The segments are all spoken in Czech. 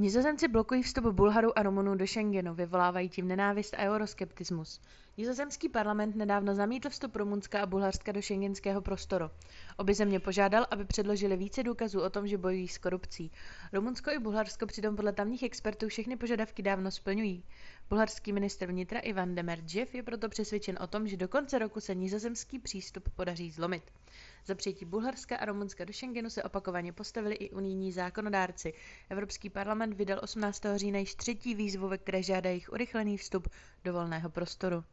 Nizozemci blokují vstup Bulharů a Rumunů do Schengenu, vyvolávají tím nenávist a euroskeptismus. Nizozemský parlament nedávno zamítl vstup Rumunska a Bulharska do šengenského prostoru. Obě země požádal, aby předložili více důkazů o tom, že bojují s korupcí. Rumunsko i Bulharsko přitom podle tamních expertů všechny požadavky dávno splňují. Bulharský ministr vnitra Ivan Demirjiv je proto přesvědčen o tom, že do konce roku se nizozemský přístup podaří zlomit. Za přijetí Bulharska a Rumunska do Schengenu se opakovaně postavili i unijní zákonodárci. Evropský parlament vydal 18. října již třetí výzvu, ve které žádá jejich urychlený vstup do volného prostoru.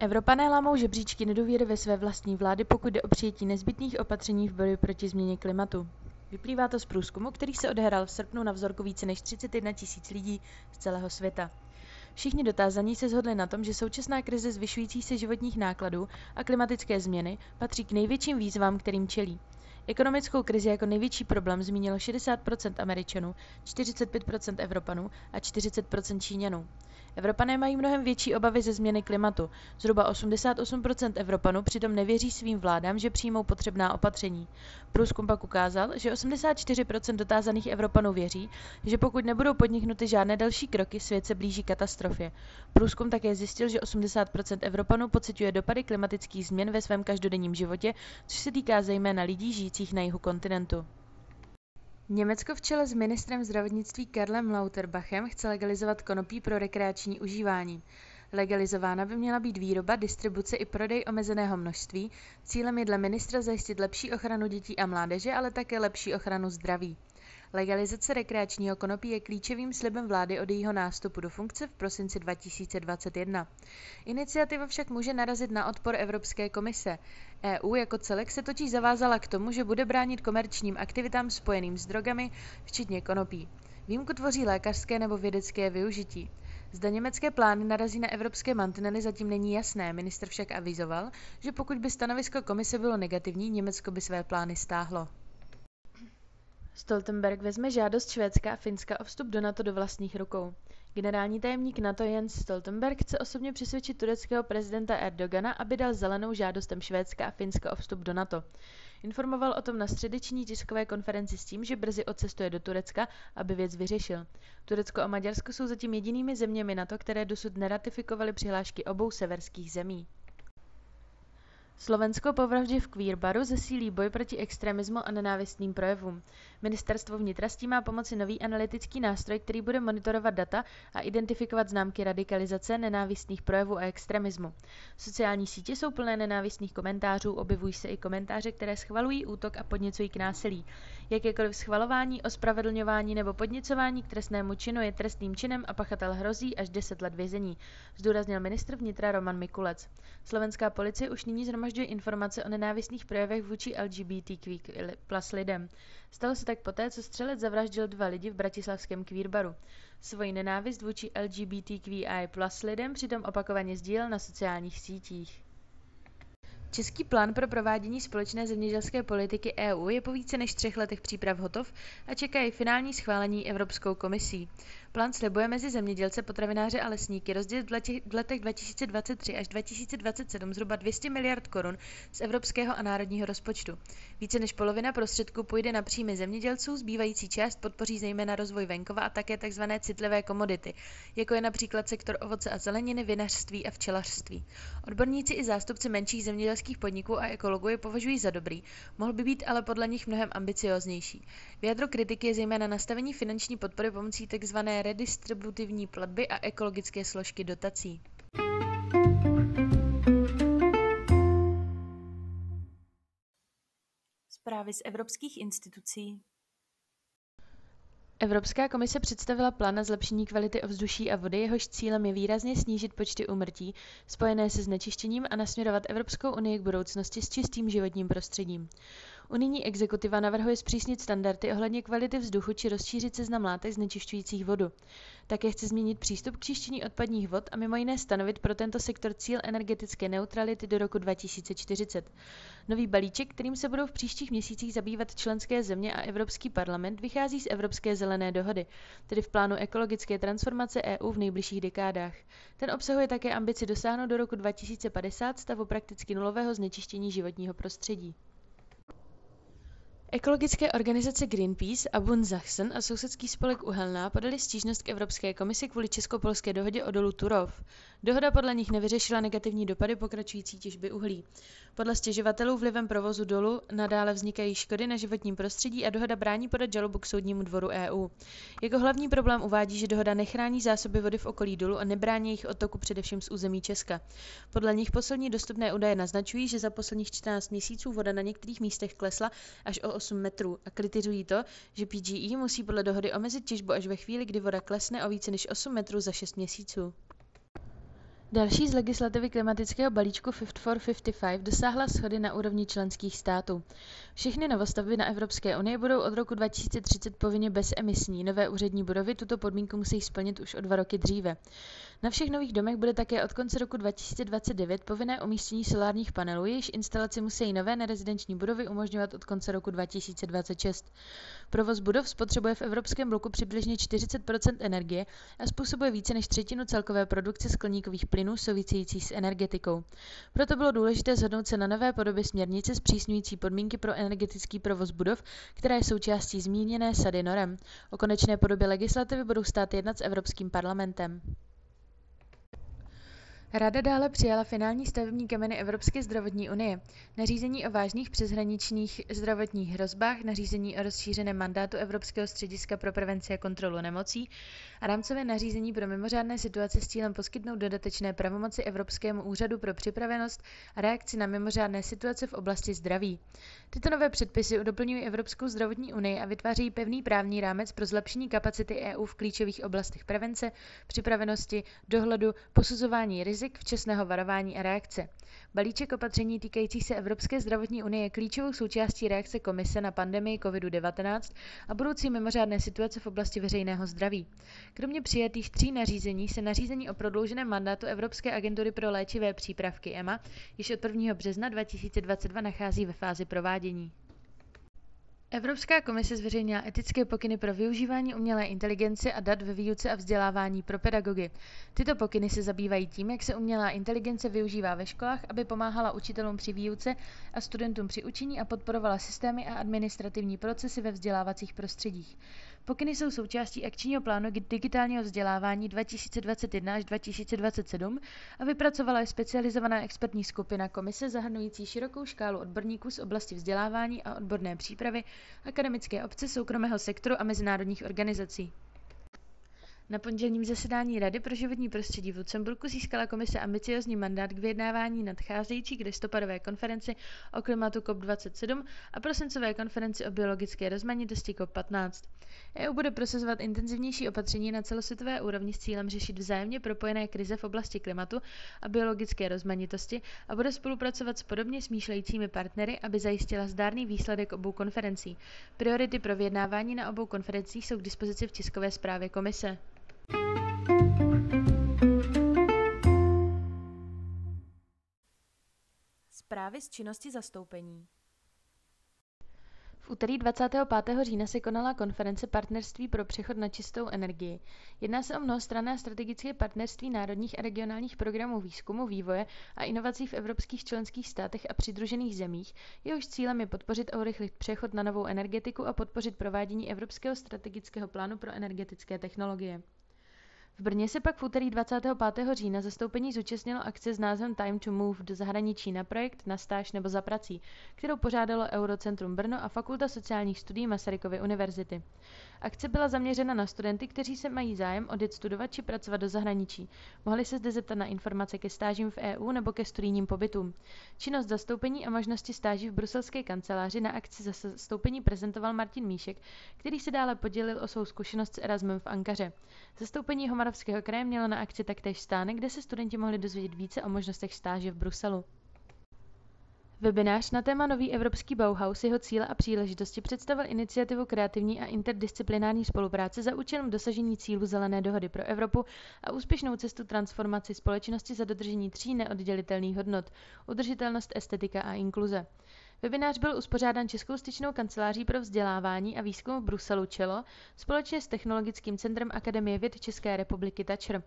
Evropané lámou žebříčky nedůvěry ve své vlastní vlády, pokud jde o přijetí nezbytných opatření v boji proti změně klimatu. Vyplývá to z průzkumu, který se odehrál v srpnu na vzorku více než 31 tisíc lidí z celého světa. Všichni dotázaní se shodli na tom, že současná krize zvyšující se životních nákladů a klimatické změny patří k největším výzvám, kterým čelí. Ekonomickou krizi jako největší problém zmínilo 60 Američanů, 45 Evropanů a 40% Číňanů. Evropané mají mnohem větší obavy ze změny klimatu. Zhruba 88% Evropanů přitom nevěří svým vládám, že přijmou potřebná opatření. Průzkum pak ukázal, že 84% dotázaných Evropanů věří, že pokud nebudou podniknuty žádné další kroky, svět se blíží katastrofě. Průzkum také zjistil, že 80% Evropanů pociťuje dopady klimatických změn ve svém každodenním životě, což se týká zejména lidí žijících na jihu kontinentu. Německo v čele s ministrem zdravotnictví Karlem Lauterbachem chce legalizovat konopí pro rekreační užívání. Legalizována by měla být výroba, distribuce i prodej omezeného množství. Cílem je dle ministra zajistit lepší ochranu dětí a mládeže, ale také lepší ochranu zdraví. Legalizace rekreačního konopí je klíčovým slibem vlády od jejího nástupu do funkce v prosinci 2021. Iniciativa však může narazit na odpor Evropské komise. EU jako celek se totiž zavázala k tomu, že bude bránit komerčním aktivitám spojeným s drogami, včetně konopí. Výjimku tvoří lékařské nebo vědecké využití. Zda německé plány narazí na evropské mantinely zatím není jasné, ministr však avizoval, že pokud by stanovisko komise bylo negativní, Německo by své plány stáhlo. Stoltenberg vezme žádost Švédska a Finska o vstup do NATO do vlastních rukou. Generální tajemník NATO Jens Stoltenberg chce osobně přesvědčit tureckého prezidenta Erdogana, aby dal zelenou žádostem Švédska a Finska o vstup do NATO. Informoval o tom na středeční tiskové konferenci s tím, že brzy odcestuje do Turecka, aby věc vyřešil. Turecko a Maďarsko jsou zatím jedinými zeměmi NATO, které dosud neratifikovaly přihlášky obou severských zemí. Slovensko po vraždě v Queerbaru zesílí boj proti extremismu a nenávistným projevům. Ministerstvo vnitra s tím má pomoci nový analytický nástroj, který bude monitorovat data a identifikovat známky radikalizace, nenávistných projevů a extremismu. Sociální sítě jsou plné nenávistných komentářů, objevují se i komentáře, které schvalují útok a podněcují k násilí. Jakékoliv schvalování, ospravedlňování nebo podněcování k trestnému činu je trestným činem a pachatel hrozí až 10 let vězení, zdůraznil ministr vnitra Roman Mikulec. Slovenská policie už nyní zhromažďuje informace o nenávistných projevech vůči LGBTQ plus lidem. Stalo se tak poté, co střelec zavraždil dva lidi v bratislavském kvír-baru. Svoji nenávist vůči LGBTQI plus lidem přitom opakovaně sdílel na sociálních sítích. Český plán pro provádění společné zemědělské politiky EU je po více než třech letech příprav hotov a čeká i finální schválení Evropskou komisí. Plán slibuje mezi zemědělce, potravináře a lesníky rozdělit v letech 2023 až 2027 zhruba 200 miliard korun z evropského a národního rozpočtu. Více než polovina prostředků půjde na příjmy zemědělců, zbývající část podpoří zejména rozvoj venkova a také tzv. citlivé komodity, jako je například sektor ovoce a zeleniny, vinařství a včelařství. Odborníci i zástupci menších zemědělských podniků a ekologů je považují za dobrý, mohl by být ale podle nich mnohem ambicioznější. V jádru kritiky je zejména nastavení finanční podpory pomocí tzv redistributivní platby a ekologické složky dotací. Zprávy z evropských institucí Evropská komise představila plán na zlepšení kvality ovzduší a vody, jehož cílem je výrazně snížit počty úmrtí spojené se znečištěním a nasměrovat Evropskou unii k budoucnosti s čistým životním prostředím. Unijní exekutiva navrhuje zpřísnit standardy ohledně kvality vzduchu či rozšířit seznam látek znečišťujících vodu. Také chce změnit přístup k čištění odpadních vod a mimo jiné stanovit pro tento sektor cíl energetické neutrality do roku 2040. Nový balíček, kterým se budou v příštích měsících zabývat členské země a Evropský parlament, vychází z Evropské zelené dohody, tedy v plánu ekologické transformace EU v nejbližších dekádách. Ten obsahuje také ambici dosáhnout do roku 2050 stavu prakticky nulového znečištění životního prostředí. Ekologické organizace Greenpeace a Bund Sachsen a sousedský spolek Uhelná podali stížnost k Evropské komisi kvůli česko-polské dohodě o dolu Turov. Dohoda podle nich nevyřešila negativní dopady pokračující těžby uhlí. Podle stěžovatelů vlivem provozu dolu nadále vznikají škody na životním prostředí a dohoda brání podat žalobu k soudnímu dvoru EU. Jako hlavní problém uvádí, že dohoda nechrání zásoby vody v okolí dolu a nebrání jejich odtoku především z území Česka. Podle nich poslední dostupné údaje naznačují, že za posledních 14 měsíců voda na některých místech klesla až o 8 metrů a kritizují to, že PGE musí podle dohody omezit těžbu až ve chvíli, kdy voda klesne o více než 8 metrů za 6 měsíců. Další z legislativy klimatického balíčku Fit for 55 dosáhla shody na úrovni členských států. Všechny novostavby na Evropské unii budou od roku 2030 povinně bezemisní. Nové úřední budovy tuto podmínku musí splnit už o dva roky dříve. Na všech nových domech bude také od konce roku 2029 povinné umístění solárních panelů, jejichž instalaci musí nové nerezidenční budovy umožňovat od konce roku 2026. Provoz budov spotřebuje v evropském bloku přibližně 40% energie a způsobuje více než třetinu celkové produkce skleníkových plynů související s energetikou. Proto bylo důležité zhodnout se na nové podobě směrnice zpřísňující podmínky pro energetický provoz budov, která je součástí zmíněné sady norem. O konečné podobě legislativy budou stát jednat s Evropským parlamentem. Rada dále přijala finální stavební kameny Evropské zdravotní unie, nařízení o vážných přeshraničních zdravotních hrozbách, nařízení o rozšířeném mandátu Evropského střediska pro prevenci a kontrolu nemocí a rámcové nařízení pro mimořádné situace s cílem poskytnout dodatečné pravomoci Evropskému úřadu pro připravenost a reakci na mimořádné situace v oblasti zdraví. Tyto nové předpisy doplňují Evropskou zdravotní unii a vytváří pevný právní rámec pro zlepšení kapacity EU v klíčových oblastech prevence, připravenosti, dohledu, posuzování rizik, včasného varování a reakce. Balíček opatření týkajících se Evropské zdravotní unie je klíčovou součástí reakce Komise na pandemii COVID-19 a budoucí mimořádné situace v oblasti veřejného zdraví. Kromě přijatých tří nařízení se nařízení o prodlouženém mandátu Evropské agentury pro léčivé přípravky EMA již od 1. března 2022 nachází ve fázi provádění. Evropská komise zveřejnila etické pokyny pro využívání umělé inteligence a dat ve výuce a vzdělávání pro pedagogy. Tyto pokyny se zabývají tím, jak se umělá inteligence využívá ve školách, aby pomáhala učitelům při výuce a studentům při učení a podporovala systémy a administrativní procesy ve vzdělávacích prostředích. Pokyny jsou součástí akčního plánu digitálního vzdělávání 2021 až 2027 a vypracovala je specializovaná expertní skupina komise zahrnující širokou škálu odborníků z oblasti vzdělávání a odborné přípravy, akademické obce, soukromého sektoru a mezinárodních organizací. Na pondělním zasedání Rady pro životní prostředí v Lucemburku získala komise ambiciozní mandát k vyjednávání nadcházející k listopadové konferenci o klimatu COP27 a prosincové konferenci o biologické rozmanitosti COP15. EU bude prosazovat intenzivnější opatření na celosvětové úrovni s cílem řešit vzájemně propojené krize v oblasti klimatu a biologické rozmanitosti a bude spolupracovat s podobně smýšlejícími partnery, aby zajistila zdárný výsledek obou konferencí. Priority pro vyjednávání na obou konferencích jsou k dispozici v tiskové zprávě komise. Zprávy z činnosti zastoupení. V úterý 25. října se konala konference Partnerství pro přechod na čistou energii. Jedná se o mnohostranné strategické partnerství národních a regionálních programů výzkumu, vývoje a inovací v evropských členských státech a přidružených zemích, jehož cílem je podpořit a urychlit přechod na novou energetiku a podpořit provádění Evropského strategického plánu pro energetické technologie. V Brně se pak v úterý 25. října zastoupení zúčastnilo akce s názvem Time to Move do zahraničí na projekt, na stáž nebo za prací, kterou pořádalo Eurocentrum Brno a Fakulta sociálních studií Masarykovy univerzity. Akce byla zaměřena na studenty, kteří se mají zájem odjet studovat či pracovat do zahraničí. Mohli se zde zeptat na informace ke stážím v EU nebo ke studijním pobytům. Činnost zastoupení a možnosti stáží v bruselské kanceláři na akci za zastoupení prezentoval Martin Míšek, který se dále podělil o svou zkušenost s Erasmem v Ankaře. Zastoupení Homarovského kraje mělo na akci taktéž stánek, kde se studenti mohli dozvědět více o možnostech stáže v Bruselu. Webinář na téma Nový evropský Bauhaus, jeho cíle a příležitosti představil iniciativu kreativní a interdisciplinární spolupráce za účelem dosažení cílu Zelené dohody pro Evropu a úspěšnou cestu transformaci společnosti za dodržení tří neoddělitelných hodnot – udržitelnost, estetika a inkluze. Webinář byl uspořádán Českou styčnou kanceláří pro vzdělávání a výzkum v Bruselu Čelo společně s Technologickým centrem Akademie věd České republiky TAČR.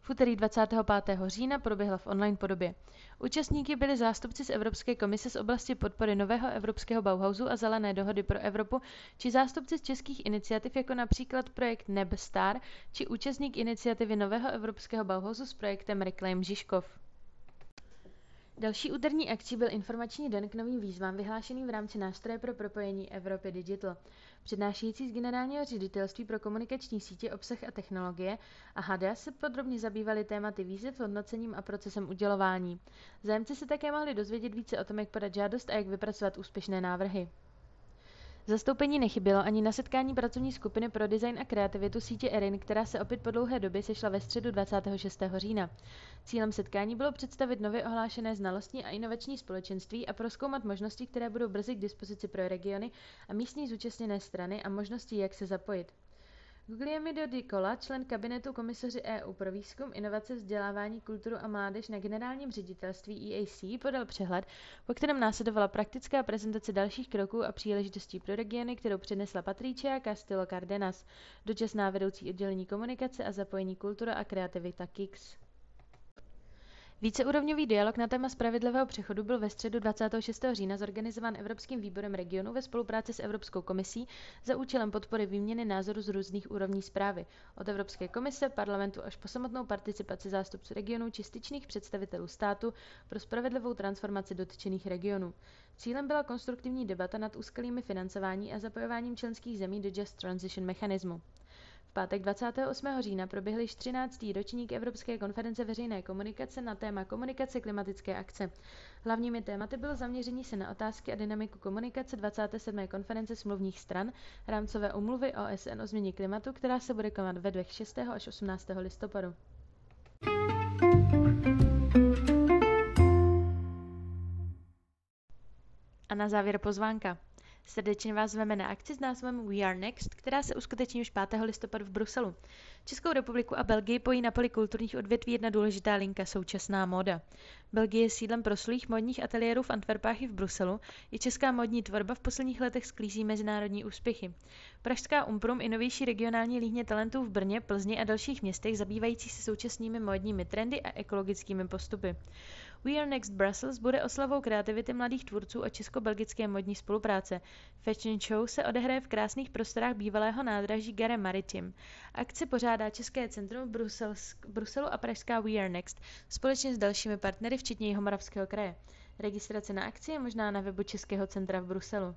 V úterý 25. října proběhla v online podobě. Účastníky byli zástupci z Evropské komise z oblasti podpory nového evropského Bauhausu a zelené dohody pro Evropu, či zástupci z českých iniciativ jako například projekt NebStar, či účastník iniciativy nového evropského Bauhausu s projektem Reclaim Žižkov. Další úterní akcí byl informační den k novým výzvám vyhlášeným v rámci nástroje pro propojení Evropy Digital. Přednášející z generálního ředitelství pro komunikační sítě, obsah a technologie a HADA se podrobně zabývali tématy výzev, hodnocením a procesem udělování. Zájemci se také mohli dozvědět více o tom, jak podat žádost a jak vypracovat úspěšné návrhy. Zastoupení nechybělo ani na setkání pracovní skupiny pro design a kreativitu sítě ERIN, která se opět po dlouhé době sešla ve středu 26. října. Cílem setkání bylo představit nově ohlášené znalostní a inovační společenství a proskoumat možnosti, které budou brzy k dispozici pro regiony a místní zúčastněné strany a možnosti, jak se zapojit. Guglielmo Di člen kabinetu komisaři EU pro výzkum, inovace, vzdělávání, kulturu a mládež na generálním ředitelství EAC, podal přehled, po kterém následovala praktická prezentace dalších kroků a příležitostí pro regiony, kterou přednesla Patricia Castillo Cardenas, dočasná vedoucí oddělení komunikace a zapojení kultura a kreativita KIX. Víceúrovňový dialog na téma spravedlivého přechodu byl ve středu 26. října zorganizován Evropským výborem regionu ve spolupráci s Evropskou komisí za účelem podpory výměny názorů z různých úrovní zprávy, od Evropské komise, parlamentu až po samotnou participaci zástupců regionů či styčných představitelů státu pro spravedlivou transformaci dotčených regionů. Cílem byla konstruktivní debata nad úskalými financování a zapojováním členských zemí do Just Transition mechanismu pátek 28. října proběhl již 13. ročník Evropské konference veřejné komunikace na téma komunikace klimatické akce. Hlavními tématy bylo zaměření se na otázky a dynamiku komunikace 27. konference smluvních stran rámcové umluvy OSN o změně klimatu, která se bude konat ve dvech 6. až 18. listopadu. A na závěr pozvánka. Srdečně vás zveme na akci s názvem We Are Next, která se uskuteční už 5. listopadu v Bruselu. Českou republiku a Belgii pojí na poli kulturních odvětví jedna důležitá linka současná móda. Belgie je sídlem proslých modních ateliérů v Antwerpách i v Bruselu. I česká modní tvorba v posledních letech sklízí mezinárodní úspěchy. Pražská Umprum i novější regionální líhně talentů v Brně, Plzni a dalších městech zabývající se současnými modními trendy a ekologickými postupy. We Are Next Brussels bude oslavou kreativity mladých tvůrců a česko-belgické modní spolupráce. Fashion Show se odehraje v krásných prostorách bývalého nádraží Gare Maritim. Akci pořádá České centrum v Bruselu a pražská We Are Next společně s dalšími partnery, včetně Jihomoravského kraje. Registrace na akci je možná na webu Českého centra v Bruselu.